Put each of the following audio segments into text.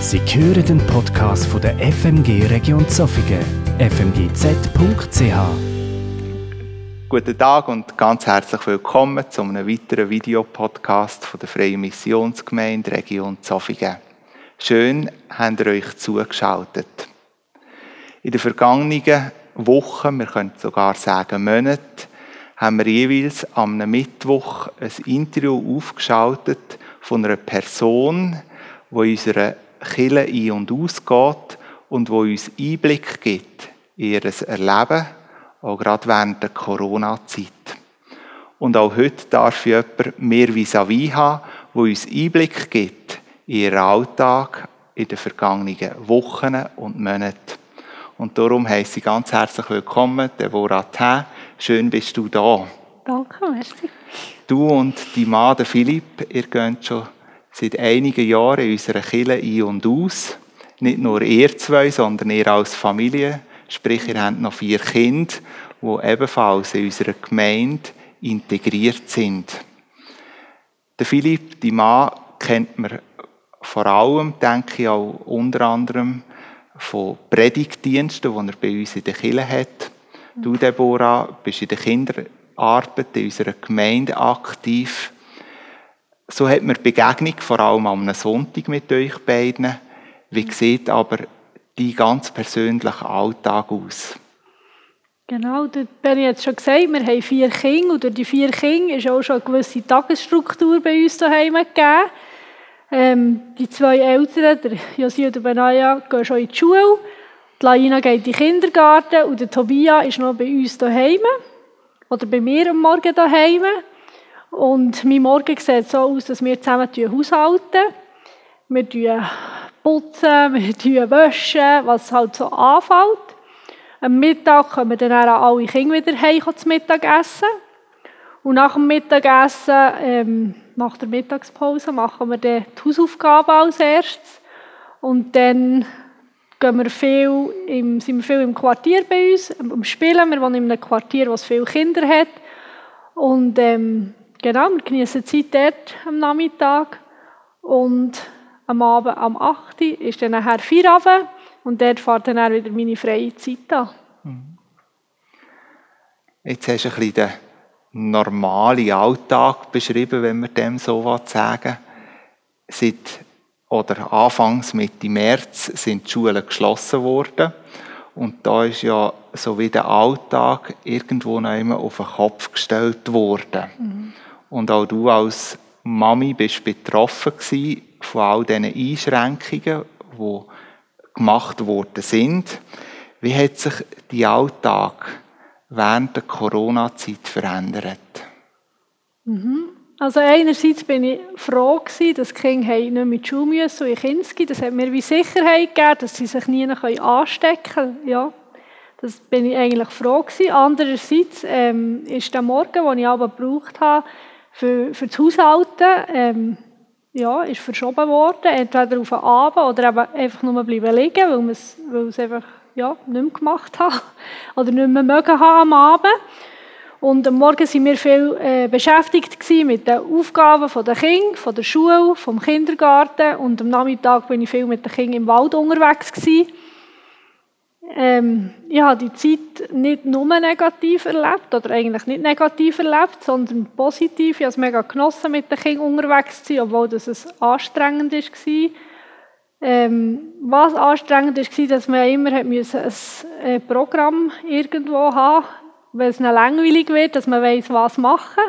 Sie hören den Podcast von der FMG Region Zofingen, fmgz.ch. Guten Tag und ganz herzlich willkommen zu einem weiteren Videopodcast von der Freien Missionsgemeinde Region Zofingen. Schön, habt ihr euch zugeschaltet. In den vergangenen Wochen, wir können sogar sagen Monaten, haben wir jeweils am Mittwoch ein Interview aufgeschaltet von einer Person, die in unserer Kille ein- und ausgeht und wo uns Einblick gibt in ihr Erleben, auch gerade während der Corona-Zeit. Und auch heute darf ich jemanden mehr vis-à-vis haben, der uns Einblick gibt in ihren Alltag in den vergangenen Wochen und Monaten. Und darum heiße ich ganz herzlich willkommen, Deborah Thä. Schön bist du da. Danke, merci. Du und die Mann, Philipp, ihr geht schon seit einigen Jahren in unserer Kirche ein und aus. Nicht nur ihr zwei, sondern ihr als Familie. Sprich, ihr habt noch vier Kinder, die ebenfalls in unserer Gemeinde integriert sind. Der Philipp, die Mann, kennt man vor allem, denke ich, auch unter anderem von Predigtdiensten, die er bei uns in der Kirche hat. Du, Deborah, bist in der Kinderarbeit in unserer Gemeinde aktiv. So hat man Begegnung vor allem am Sonntag mit euch beiden. Wie sieht aber dein ganz persönlicher Alltag aus? Genau, das habe ich jetzt schon gesagt, wir haben vier Kinder durch die vier Kinder ist auch schon eine gewisse Tagesstruktur bei uns daheim gegeben. Ähm, die zwei Älteren, der Josi und der Benaya, gehen schon in die Schule. Die Laina geht in den Kindergarten und der Tobia ist noch bei uns daheim. Oder bei mir am Morgen daheim. Und mein Morgen sieht so aus, dass wir zusammen haushalten. Wir putzen, wir waschen, was halt so anfällt. Am Mittag kommen dann alle Kinder wieder heim zum Mittagessen. Und nach dem Mittagessen, ähm, nach der Mittagspause, machen wir dann die Hausaufgaben als erstes. Und dann gehen wir viel im, sind wir viel im Quartier bei uns, am Spielen. Wir wohnen in einem Quartier, das viele Kinder hat. Und ähm, genau, wir genießen Zeit dort am Nachmittag. Und am Abend, am 8. ist dann nachher Feierabend. Und dort fährt dann auch wieder meine freie Zeit an. Jetzt hast du ein bisschen den normalen Alltag beschrieben, wenn man dem so sagen Seit oder anfangs Mitte März sind die Schulen geschlossen worden. Und da ist ja so wie der Alltag irgendwo noch immer auf den Kopf gestellt worden. Mhm. Und auch du als Mami bist betroffen von all diesen Einschränkungen, die gemacht worden sind. Wie hat sich die Alltag während der Corona-Zeit verändert? Mhm. Also einerseits bin ich froh gewesen, dass die Kinder nicht die Schule müssen und in Kinski. Das hat mir wie Sicherheit gegeben, dass sie sich nie anstecken können. Ja, das bin ich eigentlich froh gewesen. Andererseits ähm, ist der Morgen, den ich aber gebraucht habe für, für das Haushalten, ähm, ja, ist verschoben worden, entweder auf den Abend oder eben einfach nur bleiben liegen, weil weil es einfach ja, nicht mehr gemacht hat oder nicht mehr mögen haben am Abend. Und am Morgen waren wir viel äh, beschäftigt mit den Aufgaben der Kinder, von der Schule, vom Kindergarten und am Nachmittag bin ich viel mit den Kindern im Wald unterwegs gewesen. Ähm, ich habe die Zeit nicht nur negativ erlebt, oder eigentlich nicht negativ erlebt, sondern positiv. Ich habe es mega genossen, mit den Kindern unterwegs zu sein, obwohl das anstrengend war. Ähm, was anstrengend war, dass man immer ein äh, Programm irgendwo haben wenn es langweilig wird, dass man weiß, was machen.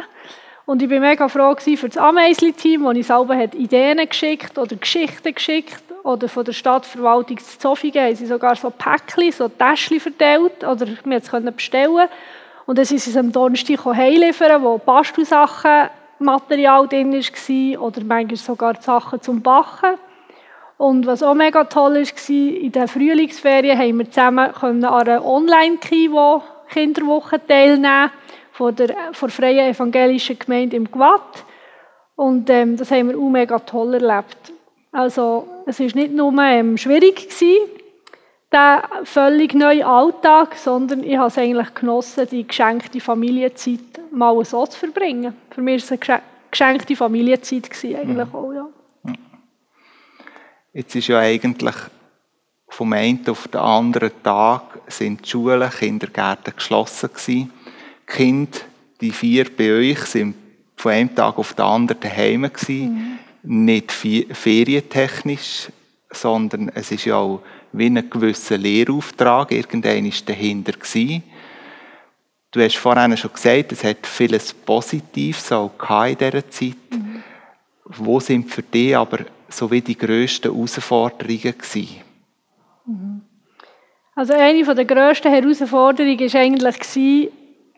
Und ich war mega froh für das Ameisli-Team, das ich selber Ideen geschickt oder Geschichten geschickt oder von der Stadtverwaltung zu Zofingen haben sie sogar so Päckchen, so Täschchen verteilt oder wir konnten es bestellen. Und dann sind sie es am Donnerstag heimliefern, wo Bastelsachen, Material drin war oder manchmal sogar Sachen zum Backen. Und was auch mega toll war, in den Frühlingsferien haben wir zusammen an einer Online-Kivo Kinderwoche teilnehmen von der, von der Freien Evangelischen Gemeinde im Gwatt. Und ähm, das haben wir auch mega toll erlebt. Also es war nicht nur ähm, schwierig gewesen, der völlig neue Alltag, sondern ich habe es eigentlich genossen, die geschenkte Familienzeit mal so zu verbringen. Für mich war es eine geschenkte Familienzeit gewesen, eigentlich mhm. auch, ja. Jetzt ist ja eigentlich vom einen auf den anderen Tag sind die Schulen, Kindergärten geschlossen gewesen. Die Kinder, die vier bei euch, sind von einem Tag auf den anderen daheim gewesen. Mhm. Nicht ferientechnisch, sondern es ist ja auch wie ein gewisser Lehrauftrag. Irgendein war dahinter gewesen. Du hast vorhin schon gesagt, es hat vieles Positives auch in dieser Zeit. Mhm. Wo sind für dich aber so wie die grössten Herausforderungen gewesen? Mhm. Also eine der grössten Herausforderungen war eigentlich,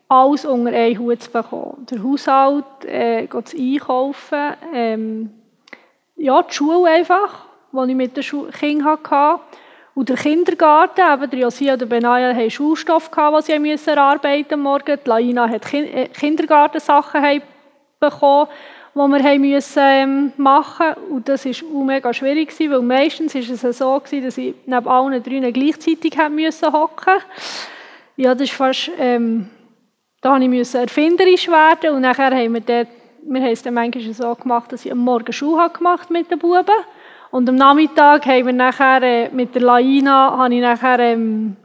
alles unter einen Hut zu bekommen. Der Haushalt, äh, zu einkaufen, ähm, ja, die Schule einfach, die ich mit den Kindern hatte. Und der Kindergarten, eben der Josia und der Benaya hatten Schulstoff, gehabt, sie müssen erarbeiten morgen. Die Laina hat äh, Kindergartensachen bekommen, die wir müssen, ähm, machen mussten. Und das war mega schwierig, weil meistens war es so, dass ich neben allen drei gleichzeitig hocken musste. Ja, das ist fast, ähm, da musste ich erfinderisch werden und nachher haben wir dort, wir haben es dann manchmal so gemacht, dass ich am Morgen Schule gemacht mit den Buben und am Nachmittag haben wir nachher äh, mit der Laina habe ich nachher ähm,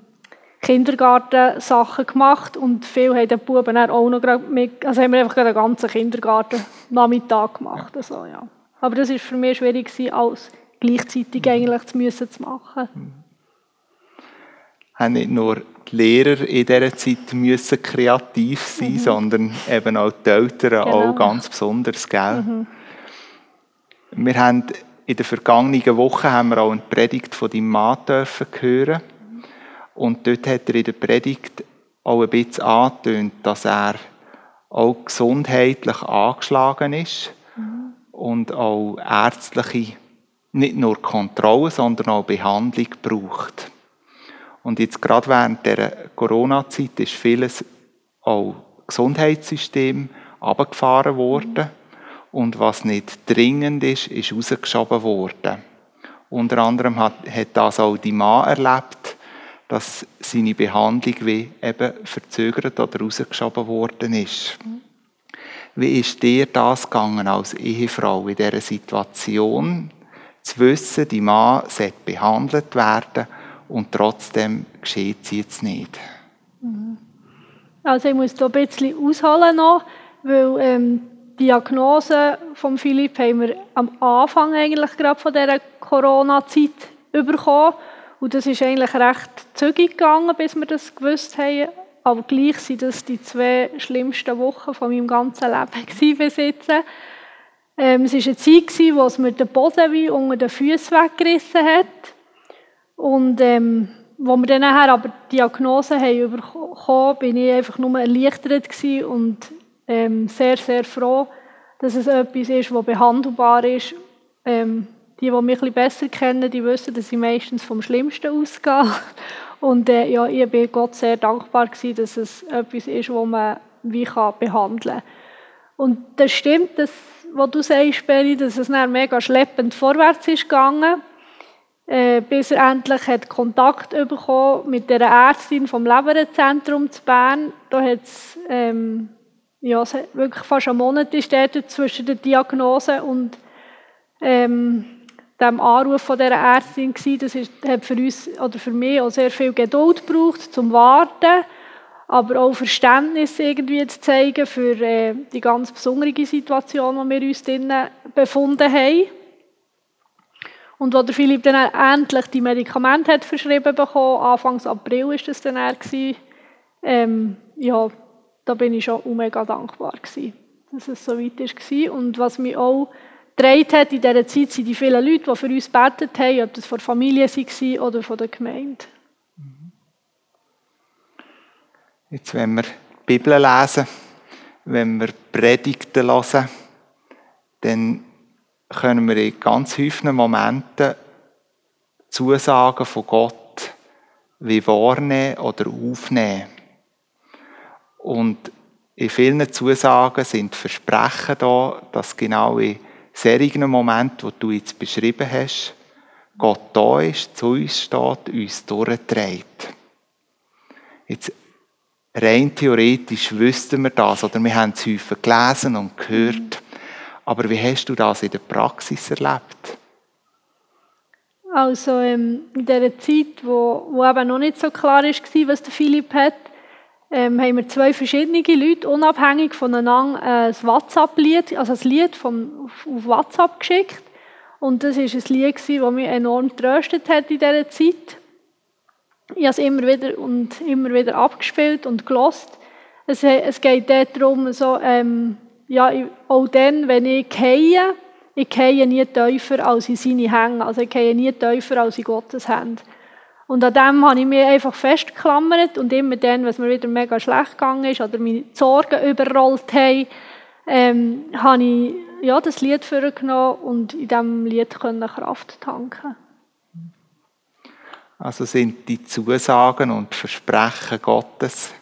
Kindergartensachen gemacht und viel haben die Buben auch noch mit, also haben wir einfach den ganzen Kindergarten Nachmittag gemacht. Also, ja. Aber das war für mich schwierig, als gleichzeitig mhm. eigentlich zu müssen zu machen. Haben nicht nur die Lehrer in dieser Zeit müssen kreativ sein, mhm. sondern eben auch die Eltern genau. auch ganz besonders. Gell? Mhm. Wir haben in der vergangenen Woche haben wir auch eine Predigt von deinem Mann dürfen hören. Und dort hat er in der Predigt auch ein bisschen angetönt, dass er auch gesundheitlich angeschlagen ist mhm. und auch ärztliche, nicht nur Kontrolle, sondern auch Behandlung braucht. Und jetzt gerade während der Corona-Zeit ist vieles auch Gesundheitssystem abgefahren worden. Und was nicht dringend ist, ist rausgeschoben worden. Unter anderem hat, hat das auch die Mann erlebt, dass seine Behandlung wie eben verzögert oder rausgeschoben worden ist. Wie ist dir das gegangen als Ehefrau in dieser Situation, zu wissen, die Mann sollte behandelt werden und trotzdem geschieht sie jetzt nicht? Also ich muss da ein bisschen ausholen noch, weil ähm, Diagnose von Philipp haben wir am Anfang eigentlich gerade von dieser Corona-Zeit bekommen. Und das ist eigentlich recht zügig gegangen, bis wir das gewusst haben. Aber gleich sind das die zwei schlimmsten Wochen von meinem ganzen Leben bis. Ähm, es war eine Zeit, wo es mir den Boden wie unter den Füßen weggerissen hat. Und ähm, wo wir dann nachher aber die Diagnose haben bekommen, bin ich einfach nur erleichtert und ähm, sehr, sehr froh, dass es etwas ist, das behandelbar ist. Ähm, die, die mich ein besser kennen, die wissen, dass ich meistens vom Schlimmsten ausgehe. Und äh, ja, ich bin Gott sehr dankbar gewesen, dass es etwas ist, das man wie kann behandeln kann. Und das stimmt, das, was du sagst, Benny, dass es dann mega schleppend vorwärts ist gegangen, äh, bis er endlich hat Kontakt bekommen mit der Ärztin vom Leberzentrum zu Bern. Da hat es ähm, ja, wirklich fast einen Monat ist zwischen der Diagnose und ähm, dem Anruf von dieser Ärztin gewesen. Das ist, hat für uns oder für mich auch sehr viel Geduld gebraucht zum Warten, aber auch Verständnis irgendwie zu zeigen für äh, die ganz besondere Situation, in der wir uns drinnen befunden haben. Und wo Philipp dann endlich die Medikamente hat verschrieben bekommen, Anfang April ist das dann er ähm, ja, da bin ich schon mega dankbar gewesen, dass es so weit war. Und was mich auch getragen hat in dieser Zeit, sind die vielen Leute, die für uns gebetet haben, ob das von der Familie war oder von der Gemeinde. Jetzt, wenn wir die Bibel lesen, wenn wir Predigten hören, dann können wir in ganz häufigen Momenten Zusagen von Gott wie wahrnehmen oder aufnehmen. Und in vielen Zusagen sind Versprechen da, dass genau in solchen Momenten, wo du jetzt beschrieben hast, Gott da ist, zu uns steht, uns durchträgt. Jetzt rein theoretisch wüssten wir das, oder wir haben es häufig gelesen und gehört. Aber wie hast du das in der Praxis erlebt? Also ähm, in dieser Zeit, wo, wo eben noch nicht so klar war, was der Philipp hat, ähm, haben wir zwei verschiedene Leute unabhängig voneinander ein WhatsApp-Lied, also ein Lied vom, auf WhatsApp geschickt. Und das war ein Lied, das mich enorm getröstet hat in dieser Zeit. Ich habe es immer wieder und immer wieder abgespielt und gelost. Es, es geht darum, so, ähm, ja, auch dann, wenn ich gehe, ich gehe nie tiefer als in seine Hände. Also ich gehe nie tiefer als in Gottes Hände. Und an dem habe ich mich einfach festgeklammert und immer dann, wenn es mir wieder mega schlecht gegangen ist oder meine Sorgen überrollt haben, ähm, habe ich ja, das Lied vorgenommen und in diesem Lied Kraft tanken Also sind die Zusagen und Versprechen Gottes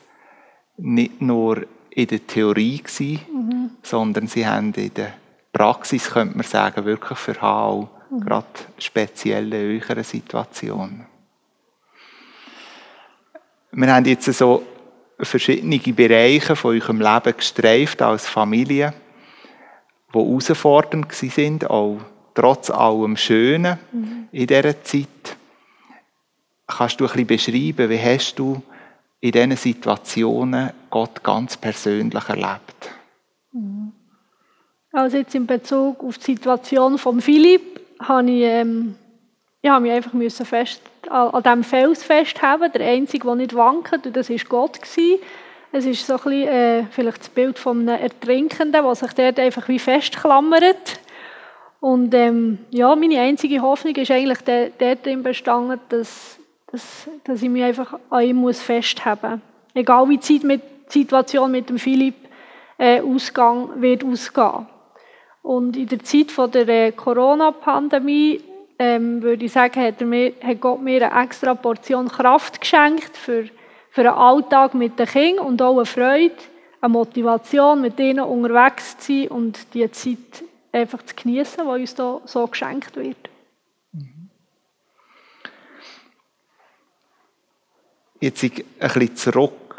nicht nur in der Theorie gewesen. Sondern sie haben in der Praxis, könnte man sagen, wirklich für auch mhm. gerade speziell in eurer Situation. Wir haben jetzt so verschiedene Bereiche von eurem Leben gestreift als Familie, die herausfordernd sind, auch trotz allem Schönen mhm. in dieser Zeit. Kannst du ein bisschen beschreiben, wie hast du in diesen Situationen Gott ganz persönlich erlebt? Also jetzt in Bezug auf die Situation von Philipp habe ich, ähm, ich habe mich einfach müssen fest an, an diesem Fels festhalten, der einzige, der nicht wankt, und das war Gott. Gewesen. Es ist so ein bisschen, äh, vielleicht das Bild von einem Ertrinkenden, der sich dort einfach wie festklammert. Und ähm, ja, meine einzige Hoffnung ist eigentlich darin bestanden, dass, dass, dass ich mich einfach an ihm muss festhalten muss. Egal wie die, mit, die Situation mit dem Philipp äh, ausgang, wird ausgehen. Und in der Zeit der äh, Corona-Pandemie ähm, würde ich sagen, hat, mir, hat, Gott mir eine extra Portion Kraft geschenkt für, für einen Alltag mit den Kindern und auch eine Freude, eine Motivation, mit ihnen unterwegs zu sein und die Zeit einfach zu genießen, die uns da so geschenkt wird. Jetzt ein bisschen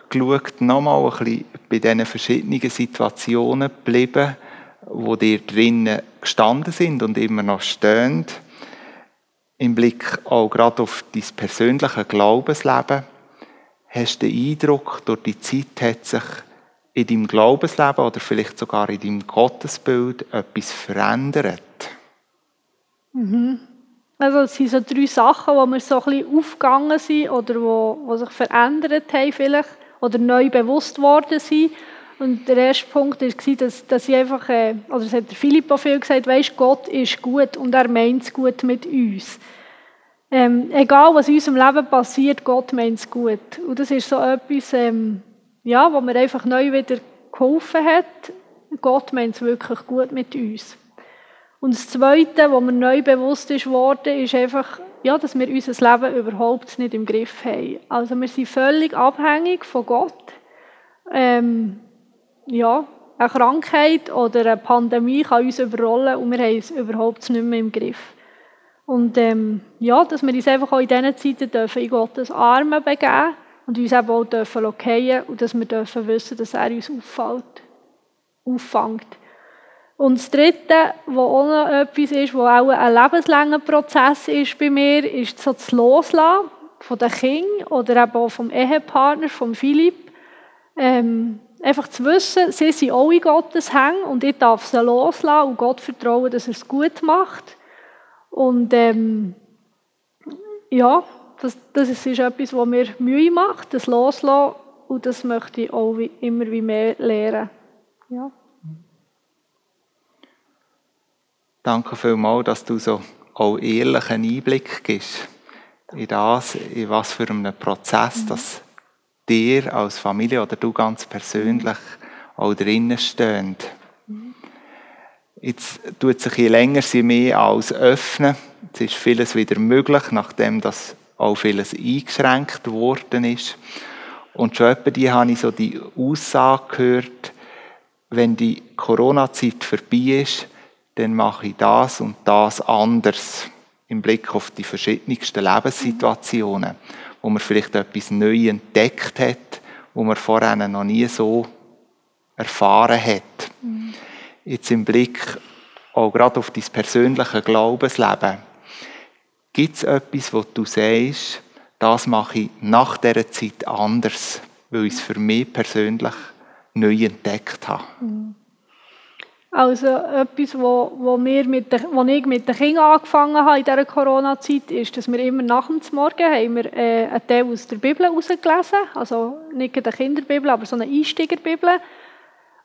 zurückgeschaut, nochmal ein bisschen bei diesen verschiedenen Situationen geblieben wo dir drinnen gestanden sind und immer noch stehen, im Blick auch gerade auf dein persönliche Glaubensleben, hast du den Eindruck, durch die Zeit hat sich in deinem Glaubensleben oder vielleicht sogar in deinem Gottesbild etwas verändert? Mhm. Also es sind so drei Sachen, die mir so ein bisschen aufgegangen sind oder die, sich verändert haben vielleicht oder neu bewusst worden sind. Und der erste Punkt war, dass, dass ich einfach, äh, also das hat Philipp auch viel gesagt, weißt, Gott ist gut und er meint es gut mit uns. Ähm, egal, was in unserem Leben passiert, Gott meint es gut. Und das ist so etwas, ähm, ja, was mir einfach neu wieder geholfen hat. Gott meint es wirklich gut mit uns. Und das Zweite, was mir neu bewusst ist worden, ist einfach, ja, dass wir unser Leben überhaupt nicht im Griff haben. Also wir sind völlig abhängig von Gott. Ähm, ja, eine Krankheit oder eine Pandemie kann uns überrollen und wir haben es überhaupt nicht mehr im Griff. Und ähm, ja, dass wir uns einfach auch in diesen Zeiten dürfen in Gottes Arme begeben und uns eben auch dürfen und dass wir dürfen wissen, dass er uns auffällt, auffängt. Und das Dritte, was auch noch etwas ist, was auch ein lebenslanger Prozess ist bei mir, ist so das Loslassen von den Kindern oder eben auch vom Ehepartner, von Philipp. Ähm, Einfach zu wissen, sie sind auch in Gottes Hängen und ich darf sie loslassen und Gott vertrauen, dass er es gut macht. Und ähm, ja, das, das ist etwas, was mir Mühe macht, das Loslassen und das möchte ich auch wie, immer wie mehr lernen. Ja. Danke vielmals, dass du so auch ehrlichen Einblick gibst in das, in was für einen Prozess mhm. das dir als Familie oder du ganz persönlich auch drinnen stehen. Jetzt tut sich je länger sie mehr als öffnen. Es ist vieles wieder möglich, nachdem das auch vieles eingeschränkt worden ist. Und schon etwa die habe ich so die Aussage gehört, wenn die Corona-Zeit vorbei ist, dann mache ich das und das anders im Blick auf die verschiedensten Lebenssituationen wo man vielleicht etwas Neues entdeckt hat, wo man vorher noch nie so erfahren hat. Mhm. Jetzt im Blick auch gerade auf dein persönliche Glaubensleben. Gibt es etwas, wo du sagst, das mache ich nach dieser Zeit anders, weil ich es für mich persönlich neu entdeckt habe? Also etwas, wo, wo, wir mit den, wo ich mit den Kindern angefangen habe in dieser Corona-Zeit, ist, dass wir immer nach dem Morgen haben wir, äh, einen Teil aus der Bibel herausgelesen Also nicht eine Kinderbibel, aber so eine Einsteigerbibel.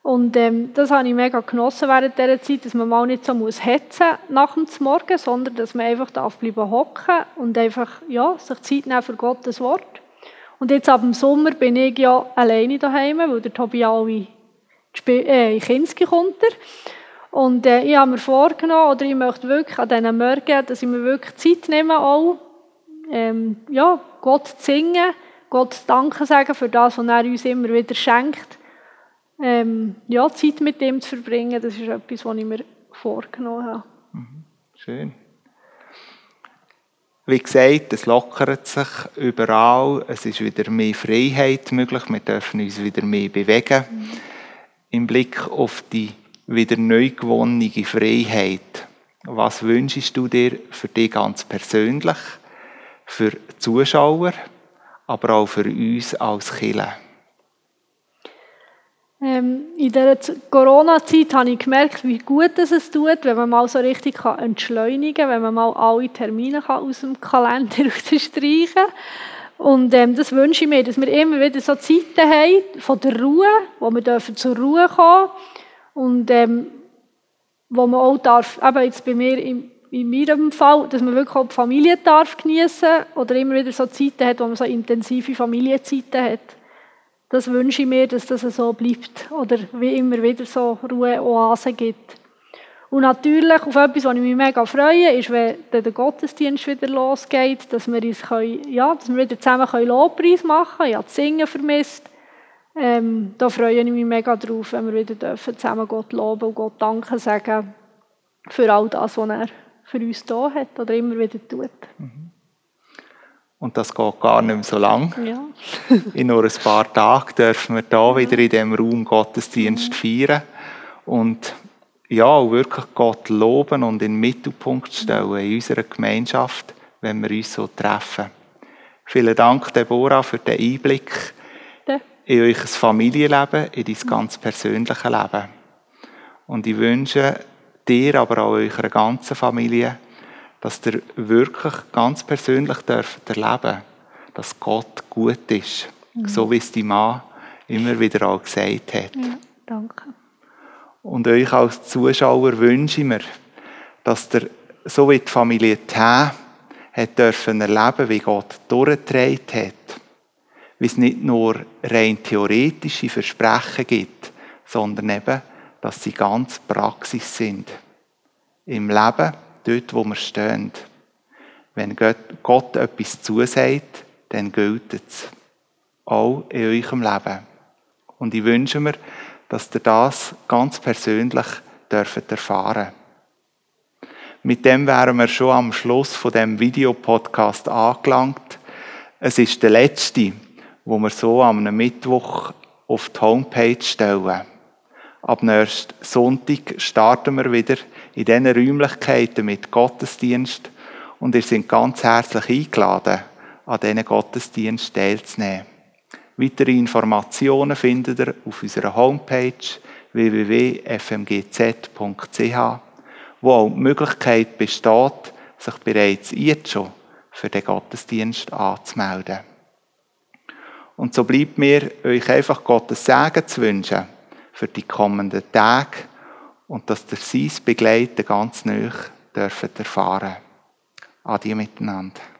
Und ähm, das habe ich mega genossen während dieser Zeit, dass man mal nicht so muss hetzen nach dem Morgen, sondern dass man einfach darf bleiben hocken und einfach ja, sich Zeit nehmen für Gottes Wort. Und jetzt ab dem Sommer bin ich ja alleine daheim, weil der Tobi alle in Kinski kommt er. Und äh, ich habe mir vorgenommen, oder ich möchte wirklich an diesen Morgen, dass ich mir wirklich Zeit nehme, auch, ähm, ja, Gott zu singen, Gott zu danken sagen für das, was er uns immer wieder schenkt. Ähm, ja, Zeit mit ihm zu verbringen, das ist etwas, was ich mir vorgenommen habe. Mhm. Schön. Wie gesagt, es lockert sich überall, es ist wieder mehr Freiheit möglich, wir dürfen uns wieder mehr bewegen. Mhm im Blick auf die wieder neu gewonnene Freiheit. Was wünschst du dir für dich ganz persönlich, für Zuschauer, aber auch für uns als Kirche? Ähm, in dieser Corona-Zeit habe ich gemerkt, wie gut es tut, wenn man mal so richtig entschleunigen kann, wenn man mal alle Termine aus dem Kalender rausstreichen kann. Und ähm, das wünsche ich mir, dass wir immer wieder so Zeiten haben von der Ruhe, wo wir dürfen zur Ruhe kommen und ähm, wo man auch darf, eben jetzt bei mir in, in meinem Fall, dass man wirklich auch die Familie darf genießen oder immer wieder so Zeiten hat, wo man so intensive Familienzeiten hat. Das wünsche ich mir, dass das so bleibt oder wie immer wieder so Ruhe-Oasen gibt. Und natürlich, auf etwas, was ich mich mega freue, ist, wenn der Gottesdienst wieder losgeht, dass wir, uns können, ja, dass wir wieder zusammen können Lobpreis machen können. Ich habe das Singen vermisst. Ähm, da freue ich mich mega drauf, wenn wir wieder dürfen, zusammen Gott loben und Gott danken sagen für all das, was er für uns da hat oder immer wieder tut. Mhm. Und das geht gar nicht mehr so lang. Ja. in nur ein paar Tagen dürfen wir da wieder in diesem Raum Gottesdienst feiern. Und ja, wirklich Gott loben und in den Mittelpunkt stellen in unserer Gemeinschaft, wenn wir uns so treffen. Vielen Dank, Deborah, für den Einblick in euer Familienleben, in dein ganz persönliche Leben. Und ich wünsche dir, aber auch eurer ganzen Familie, dass ihr wirklich ganz persönlich dürft erleben dass Gott gut ist. Mhm. So wie es die Mann immer wieder auch gesagt hat. Ja, danke. Und euch als Zuschauer wünsche ich mir, dass der, so wie die Familie Thä hat dürfen erleben, wie Gott durchgetragen hat, wie es nicht nur rein theoretische Versprechen gibt, sondern eben, dass sie ganz Praxis sind. Im Leben, dort, wo wir stehen. Wenn Gott, etwas zusagt, dann gilt es. Auch in eurem Leben. Und ich wünsche mir, dass ihr das ganz persönlich dürft erfahren Mit dem wären wir schon am Schluss von dem Videopodcast angelangt. Es ist der letzte, wo wir so am Mittwoch auf die Homepage stellen. Ab nächsten Sonntag starten wir wieder in diesen Räumlichkeiten mit Gottesdienst und ihr seid ganz herzlich eingeladen, an diesen Gottesdienst teilzunehmen. Weitere Informationen findet ihr auf unserer Homepage www.fmgz.ch, wo auch die Möglichkeit besteht, sich bereits jetzt schon für den Gottesdienst anzumelden. Und so bleibt mir, euch einfach Gottes Segen zu wünschen für die kommenden Tage und dass ihr sein Begleiten ganz neu dürft erfahren. Adi miteinander.